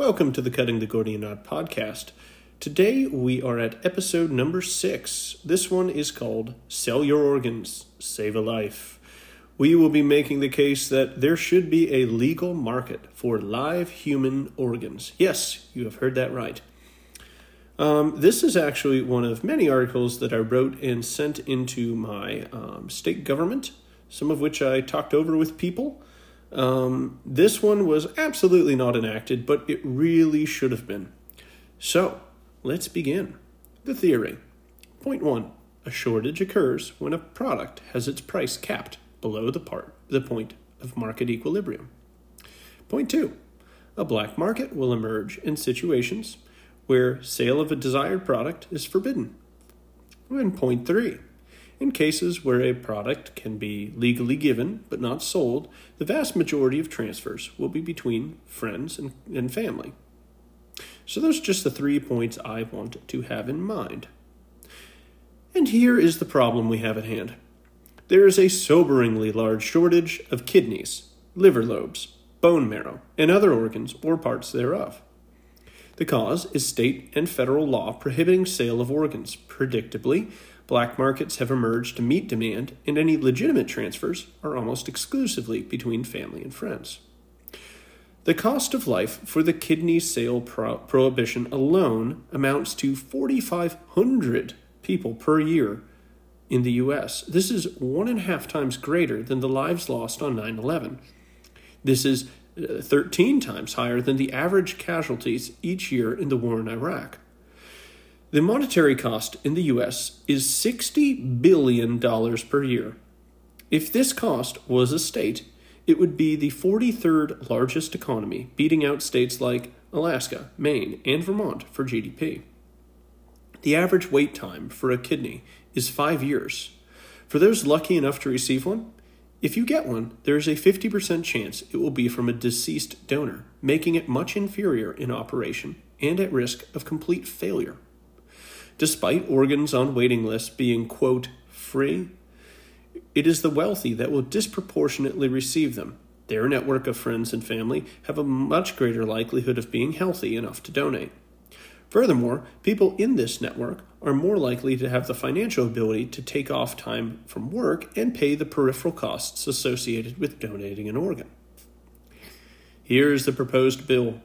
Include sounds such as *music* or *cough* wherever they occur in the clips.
Welcome to the Cutting the Gordian Knot podcast. Today we are at episode number six. This one is called Sell Your Organs, Save a Life. We will be making the case that there should be a legal market for live human organs. Yes, you have heard that right. Um, this is actually one of many articles that I wrote and sent into my um, state government, some of which I talked over with people. Um, this one was absolutely not enacted, but it really should have been. So, let's begin. The theory. Point one a shortage occurs when a product has its price capped below the, part, the point of market equilibrium. Point two a black market will emerge in situations where sale of a desired product is forbidden. And point three in cases where a product can be legally given but not sold, the vast majority of transfers will be between friends and, and family. So, those are just the three points I want to have in mind. And here is the problem we have at hand there is a soberingly large shortage of kidneys, liver lobes, bone marrow, and other organs or parts thereof. The cause is state and federal law prohibiting sale of organs. Predictably, Black markets have emerged to meet demand, and any legitimate transfers are almost exclusively between family and friends. The cost of life for the kidney sale pro- prohibition alone amounts to 4,500 people per year in the U.S. This is one and a half times greater than the lives lost on 9 11. This is uh, 13 times higher than the average casualties each year in the war in Iraq. The monetary cost in the US is $60 billion per year. If this cost was a state, it would be the 43rd largest economy, beating out states like Alaska, Maine, and Vermont for GDP. The average wait time for a kidney is five years. For those lucky enough to receive one, if you get one, there is a 50% chance it will be from a deceased donor, making it much inferior in operation and at risk of complete failure despite organs on waiting lists being, quote, free. It is the wealthy that will disproportionately receive them. Their network of friends and family have a much greater likelihood of being healthy enough to donate. Furthermore, people in this network are more likely to have the financial ability to take off time from work and pay the peripheral costs associated with donating an organ. Here is the proposed bill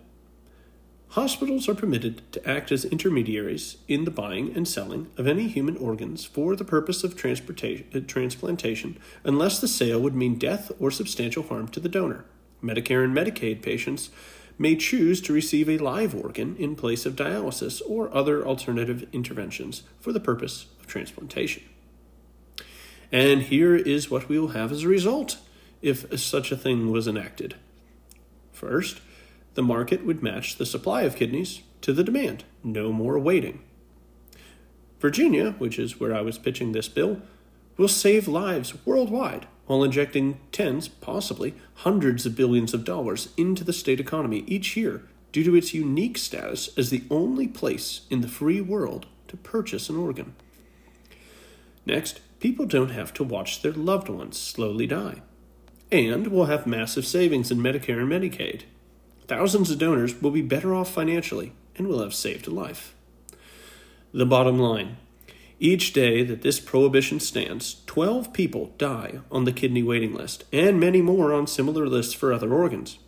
Hospitals are permitted to act as intermediaries in the buying and selling of any human organs for the purpose of uh, transplantation unless the sale would mean death or substantial harm to the donor. Medicare and Medicaid patients may choose to receive a live organ in place of dialysis or other alternative interventions for the purpose of transplantation. And here is what we will have as a result if such a thing was enacted. First, the market would match the supply of kidneys to the demand. No more waiting. Virginia, which is where I was pitching this bill, will save lives worldwide while injecting tens, possibly hundreds of billions of dollars into the state economy each year due to its unique status as the only place in the free world to purchase an organ. Next, people don't have to watch their loved ones slowly die. And we'll have massive savings in Medicare and Medicaid Thousands of donors will be better off financially and will have saved a life. The bottom line each day that this prohibition stands, 12 people die on the kidney waiting list, and many more on similar lists for other organs.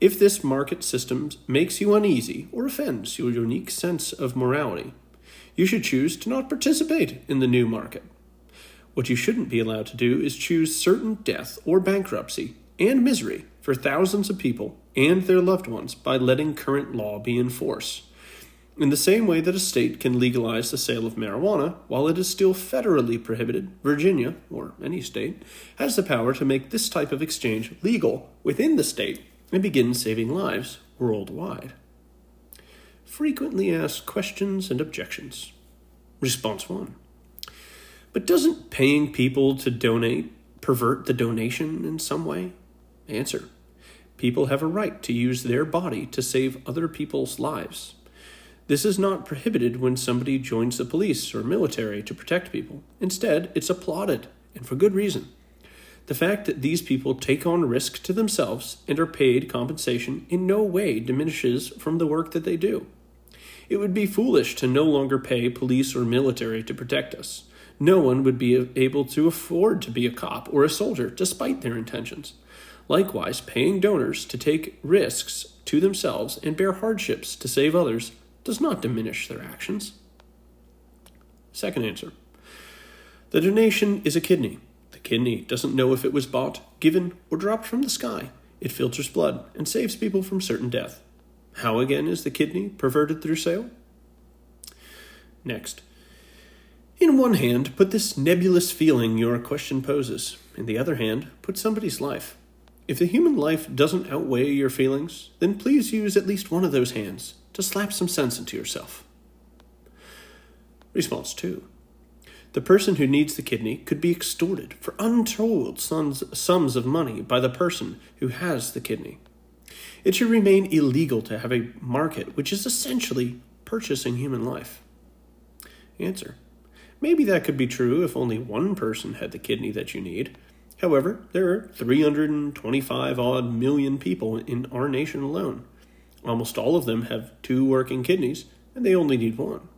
If this market system makes you uneasy or offends your unique sense of morality, you should choose to not participate in the new market. What you shouldn't be allowed to do is choose certain death or bankruptcy and misery for thousands of people and their loved ones by letting current law be in force. In the same way that a state can legalize the sale of marijuana while it is still federally prohibited, Virginia, or any state, has the power to make this type of exchange legal within the state and begin saving lives worldwide. Frequently asked questions and objections. Response 1. But doesn't paying people to donate pervert the donation in some way? Answer People have a right to use their body to save other people's lives. This is not prohibited when somebody joins the police or military to protect people. Instead, it's applauded, and for good reason. The fact that these people take on risk to themselves and are paid compensation in no way diminishes from the work that they do. It would be foolish to no longer pay police or military to protect us. No one would be able to afford to be a cop or a soldier despite their intentions. Likewise, paying donors to take risks to themselves and bear hardships to save others does not diminish their actions. Second answer The donation is a kidney. The kidney doesn't know if it was bought, given, or dropped from the sky. It filters blood and saves people from certain death. How again is the kidney perverted through sale? Next. In one hand, put this nebulous feeling your question poses. In the other hand, put somebody's life. If the human life doesn't outweigh your feelings, then please use at least one of those hands to slap some sense into yourself. Response 2. The person who needs the kidney could be extorted for untold sums, sums of money by the person who has the kidney. It should remain illegal to have a market which is essentially purchasing human life. Answer. Maybe that could be true if only one person had the kidney that you need. However, there are 325 odd million people in our nation alone. Almost all of them have two working kidneys, and they only need one.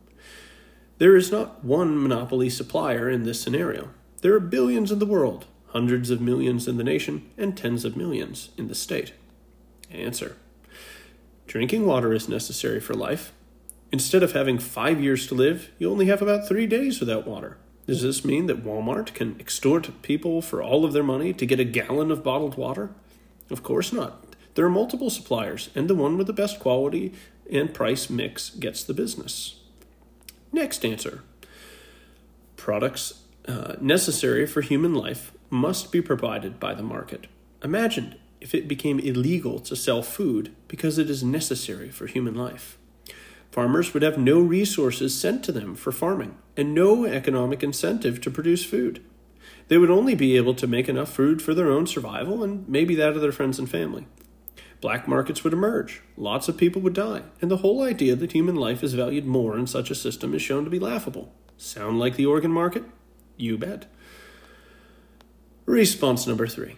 There is not one monopoly supplier in this scenario. There are billions in the world, hundreds of millions in the nation, and tens of millions in the state. Answer Drinking water is necessary for life. Instead of having five years to live, you only have about three days without water. Does this mean that Walmart can extort people for all of their money to get a gallon of bottled water? Of course not. There are multiple suppliers, and the one with the best quality and price mix gets the business. Next answer Products uh, necessary for human life must be provided by the market. Imagine if it became illegal to sell food because it is necessary for human life. Farmers would have no resources sent to them for farming and no economic incentive to produce food. They would only be able to make enough food for their own survival and maybe that of their friends and family. Black markets would emerge, lots of people would die, and the whole idea that human life is valued more in such a system is shown to be laughable. Sound like the organ market? You bet. Response number three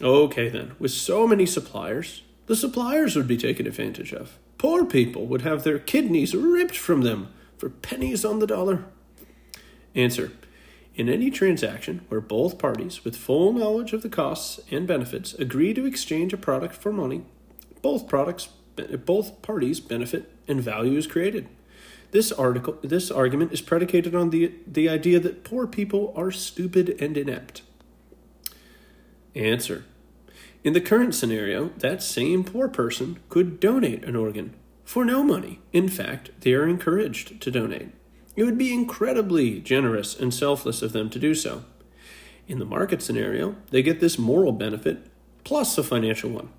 Okay, then, with so many suppliers, the suppliers would be taken advantage of. Poor people would have their kidneys ripped from them for pennies on the dollar. Answer In any transaction where both parties, with full knowledge of the costs and benefits, agree to exchange a product for money, both products, both parties benefit and value is created. This article, this argument is predicated on the the idea that poor people are stupid and inept. Answer in the current scenario, that same poor person could donate an organ for no money. In fact, they are encouraged to donate. It would be incredibly generous and selfless of them to do so. In the market scenario, they get this moral benefit plus a financial one.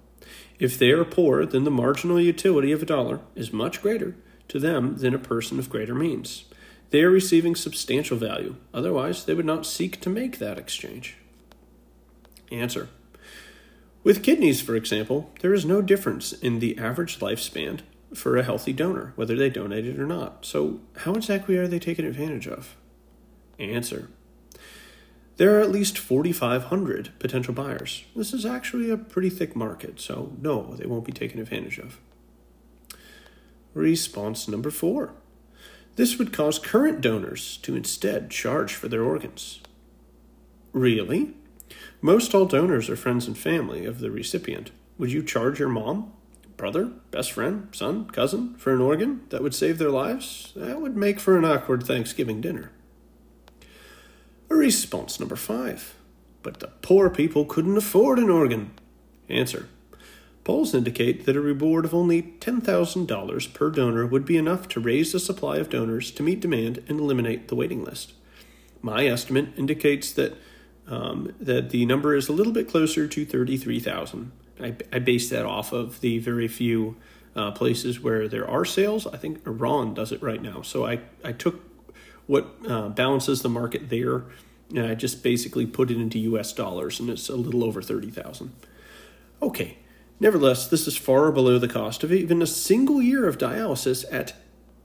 If they are poor, then the marginal utility of a dollar is much greater to them than a person of greater means. They are receiving substantial value, otherwise, they would not seek to make that exchange. Answer with kidneys, for example, there is no difference in the average lifespan for a healthy donor, whether they donated it or not. So, how exactly are they taken advantage of? Answer There are at least 4,500 potential buyers. This is actually a pretty thick market, so no, they won't be taken advantage of. Response number four this would cause current donors to instead charge for their organs. Really? Most all donors are friends and family of the recipient. Would you charge your mom, brother, best friend, son, cousin for an organ that would save their lives? That would make for an awkward Thanksgiving dinner. Response number five. But the poor people couldn't afford an organ. Answer. Polls indicate that a reward of only $10,000 per donor would be enough to raise the supply of donors to meet demand and eliminate the waiting list. My estimate indicates that um, that the number is a little bit closer to 33,000. I, I base that off of the very few uh, places where there are sales. I think Iran does it right now. So I, I took what uh, balances the market there and I just basically put it into US dollars and it's a little over 30,000. Okay, nevertheless, this is far below the cost of even a single year of dialysis at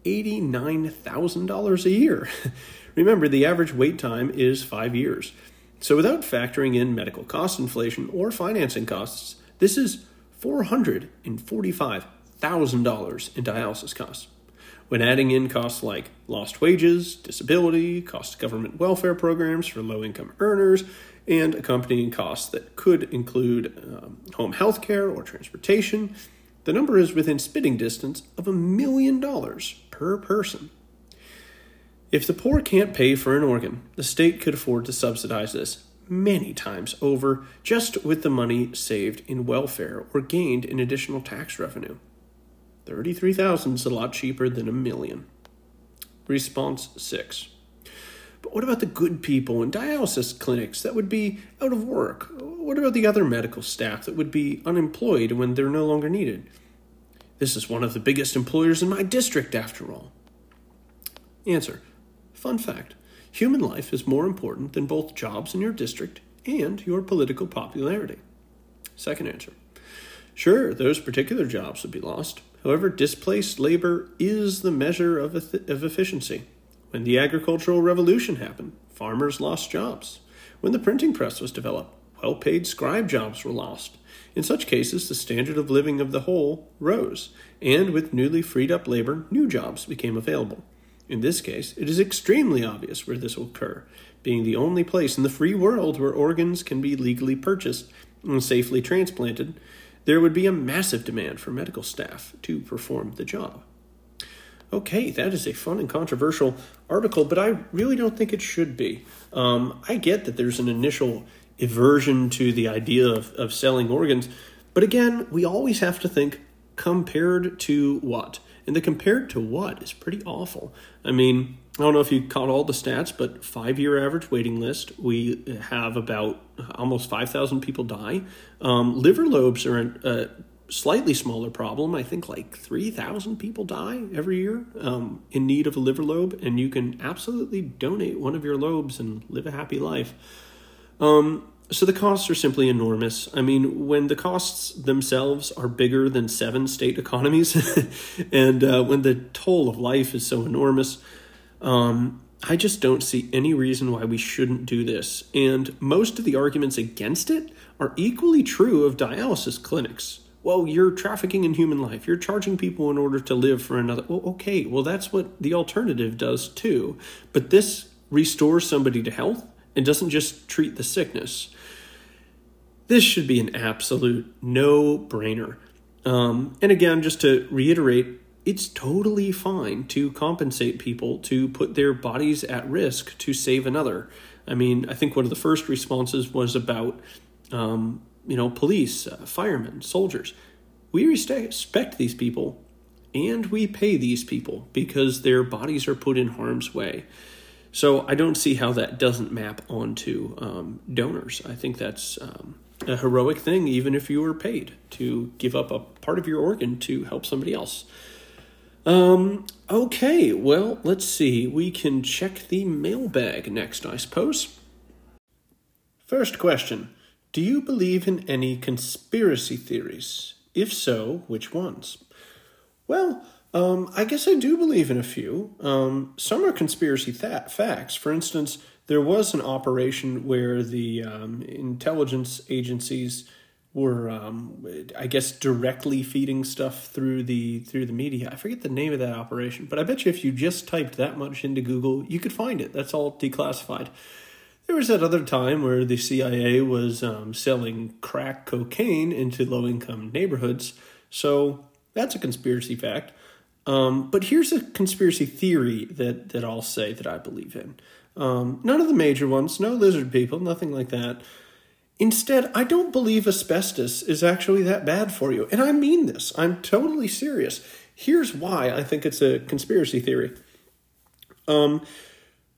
$89,000 a year. *laughs* Remember, the average wait time is five years. So, without factoring in medical cost inflation or financing costs, this is $445,000 in dialysis costs. When adding in costs like lost wages, disability, cost of government welfare programs for low income earners, and accompanying costs that could include um, home health care or transportation, the number is within spitting distance of a million dollars per person. If the poor can't pay for an organ, the state could afford to subsidize this many times over just with the money saved in welfare or gained in additional tax revenue. 33,000 is a lot cheaper than a million. Response 6. But what about the good people in dialysis clinics that would be out of work? What about the other medical staff that would be unemployed when they're no longer needed? This is one of the biggest employers in my district, after all. Answer Fun fact human life is more important than both jobs in your district and your political popularity. Second answer Sure, those particular jobs would be lost. However, displaced labor is the measure of, of efficiency. When the agricultural revolution happened, farmers lost jobs. When the printing press was developed, well paid scribe jobs were lost. In such cases, the standard of living of the whole rose, and with newly freed up labor, new jobs became available. In this case, it is extremely obvious where this will occur, being the only place in the free world where organs can be legally purchased and safely transplanted there would be a massive demand for medical staff to perform the job. Okay, that is a fun and controversial article, but I really don't think it should be. Um, I get that there's an initial aversion to the idea of, of selling organs, but again, we always have to think compared to what? And the compared to what is pretty awful. I mean, I don't know if you caught all the stats, but five year average waiting list, we have about almost 5,000 people die. Um, liver lobes are a, slightly smaller problem. I think like 3,000 people die every year um, in need of a liver lobe, and you can absolutely donate one of your lobes and live a happy life. Um, so the costs are simply enormous. I mean, when the costs themselves are bigger than seven state economies, *laughs* and uh, when the toll of life is so enormous, um, I just don't see any reason why we shouldn't do this. And most of the arguments against it are equally true of dialysis clinics. Well, you're trafficking in human life. You're charging people in order to live for another. Well, okay, well, that's what the alternative does too. But this restores somebody to health and doesn't just treat the sickness. This should be an absolute no brainer. Um, and again, just to reiterate, it's totally fine to compensate people to put their bodies at risk to save another. I mean, I think one of the first responses was about, um, you know, police, uh, firemen, soldiers. We respect these people and we pay these people because their bodies are put in harm's way. So I don't see how that doesn't map onto um, donors. I think that's um, a heroic thing, even if you were paid to give up a part of your organ to help somebody else. Um, okay, well, let's see. We can check the mailbag next, I suppose. First question Do you believe in any conspiracy theories? If so, which ones? Well, um, I guess I do believe in a few. Um, some are conspiracy th- facts. For instance, there was an operation where the um, intelligence agencies were um, I guess directly feeding stuff through the through the media. I forget the name of that operation, but I bet you if you just typed that much into Google, you could find it. That's all declassified. There was that other time where the CIA was um, selling crack cocaine into low income neighborhoods. So that's a conspiracy fact. Um, but here's a conspiracy theory that, that I'll say that I believe in. Um, none of the major ones, no lizard people, nothing like that. Instead, I don't believe asbestos is actually that bad for you. And I mean this. I'm totally serious. Here's why I think it's a conspiracy theory. Um,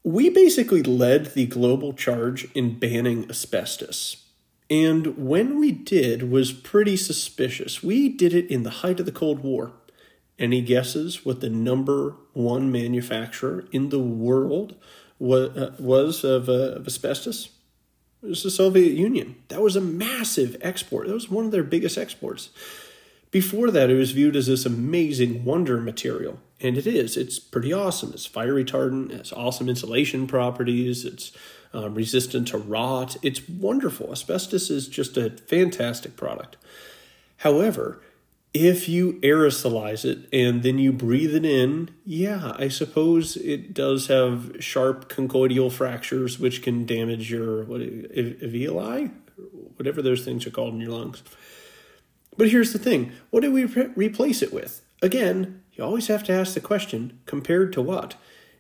we basically led the global charge in banning asbestos. And when we did was pretty suspicious. We did it in the height of the Cold War. Any guesses what the number one manufacturer in the world was, uh, was of, uh, of asbestos? It was the Soviet Union. That was a massive export. That was one of their biggest exports. Before that, it was viewed as this amazing wonder material. And it is. It's pretty awesome. It's fire retardant, it has awesome insulation properties, it's um, resistant to rot. It's wonderful. Asbestos is just a fantastic product. However, if you aerosolize it and then you breathe it in, yeah, I suppose it does have sharp conchoidal fractures, which can damage your what alveoli, whatever those things are called in your lungs. But here's the thing: what do we re- replace it with? Again, you always have to ask the question: compared to what?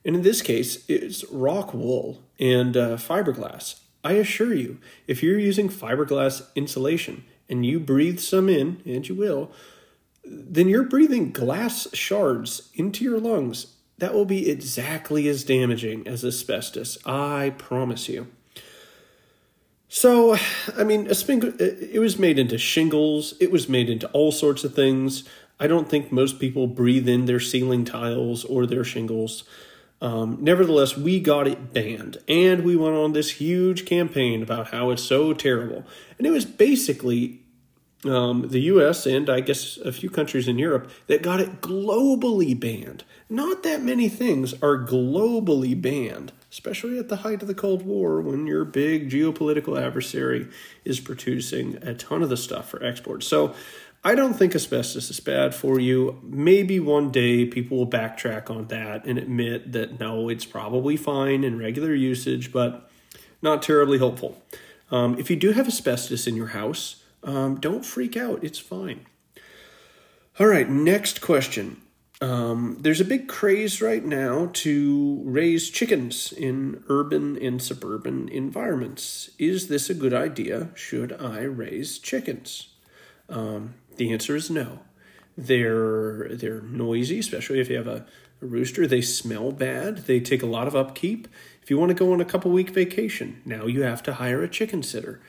And in this case, it's rock wool and uh, fiberglass. I assure you, if you're using fiberglass insulation and you breathe some in, and you will, then you're breathing glass shards into your lungs. That will be exactly as damaging as asbestos. I promise you. So, I mean, it was made into shingles. It was made into all sorts of things. I don't think most people breathe in their ceiling tiles or their shingles. Um, nevertheless, we got it banned, and we went on this huge campaign about how it's so terrible. And it was basically um, the US and I guess a few countries in Europe that got it globally banned. Not that many things are globally banned, especially at the height of the Cold War when your big geopolitical adversary is producing a ton of the stuff for export. So I don't think asbestos is bad for you. Maybe one day people will backtrack on that and admit that no, it's probably fine in regular usage, but not terribly hopeful. Um, if you do have asbestos in your house, um, don't freak out. It's fine. All right, next question. Um, there's a big craze right now to raise chickens in urban and suburban environments. Is this a good idea? Should I raise chickens? Um, the answer is no. They're they're noisy, especially if you have a, a rooster. They smell bad. They take a lot of upkeep. If you want to go on a couple week vacation, now you have to hire a chicken sitter.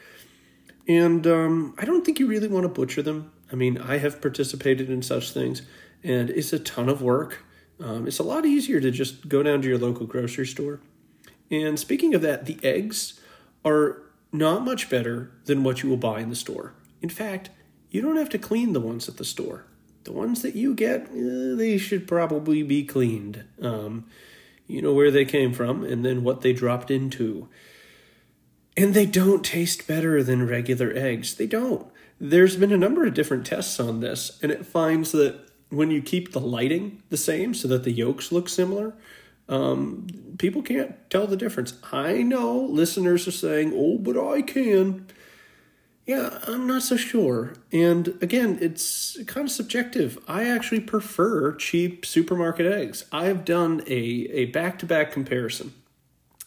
And um, I don't think you really want to butcher them. I mean, I have participated in such things, and it's a ton of work. Um, it's a lot easier to just go down to your local grocery store. And speaking of that, the eggs are not much better than what you will buy in the store. In fact, you don't have to clean the ones at the store. The ones that you get, eh, they should probably be cleaned. Um, you know where they came from and then what they dropped into. And they don't taste better than regular eggs. They don't. There's been a number of different tests on this, and it finds that when you keep the lighting the same so that the yolks look similar, um, people can't tell the difference. I know listeners are saying, oh, but I can. Yeah, I'm not so sure. And again, it's kind of subjective. I actually prefer cheap supermarket eggs. I've done a, a back-to-back comparison.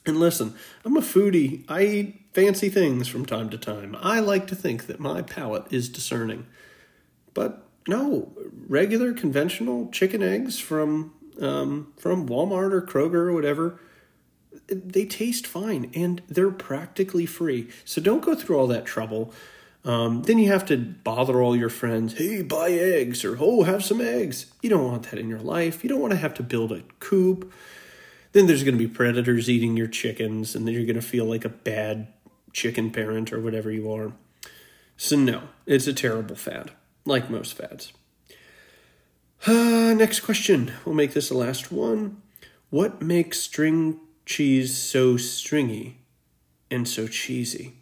And listen, I'm a foodie. I eat fancy things from time to time. I like to think that my palate is discerning. But no, regular conventional chicken eggs from um, from Walmart or Kroger or whatever, they taste fine and they're practically free. So don't go through all that trouble. Um, then you have to bother all your friends. Hey, buy eggs or oh, have some eggs. You don't want that in your life. You don't want to have to build a coop. Then there's going to be predators eating your chickens, and then you're going to feel like a bad chicken parent or whatever you are. So, no, it's a terrible fad, like most fads. Uh, *sighs* next question. We'll make this the last one. What makes string cheese so stringy and so cheesy?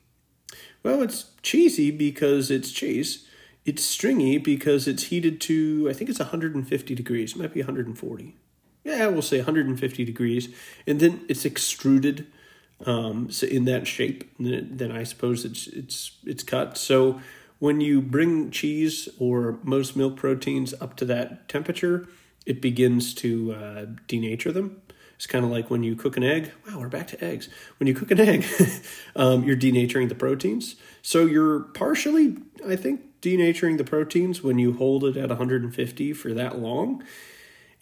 Well, it's cheesy because it's cheese. It's stringy because it's heated to, I think it's 150 degrees. It might be 140. Yeah, we'll say 150 degrees. And then it's extruded um, so in that shape, then I suppose it's it's it's cut. So when you bring cheese or most milk proteins up to that temperature, it begins to uh, denature them. It's kind of like when you cook an egg. Wow, we're back to eggs. When you cook an egg, *laughs* um, you're denaturing the proteins. So you're partially, I think, denaturing the proteins when you hold it at 150 for that long.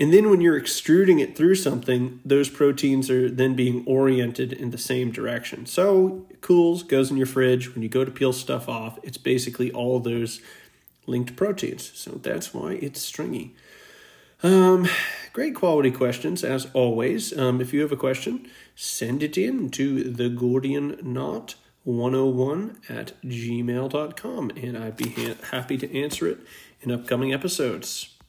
And then when you're extruding it through something, those proteins are then being oriented in the same direction. So it cools, goes in your fridge. When you go to peel stuff off, it's basically all those linked proteins. So that's why it's stringy. Um, great quality questions, as always. Um, if you have a question, send it in to the Gordian Knot 101 at gmail.com, and I'd be ha- happy to answer it in upcoming episodes.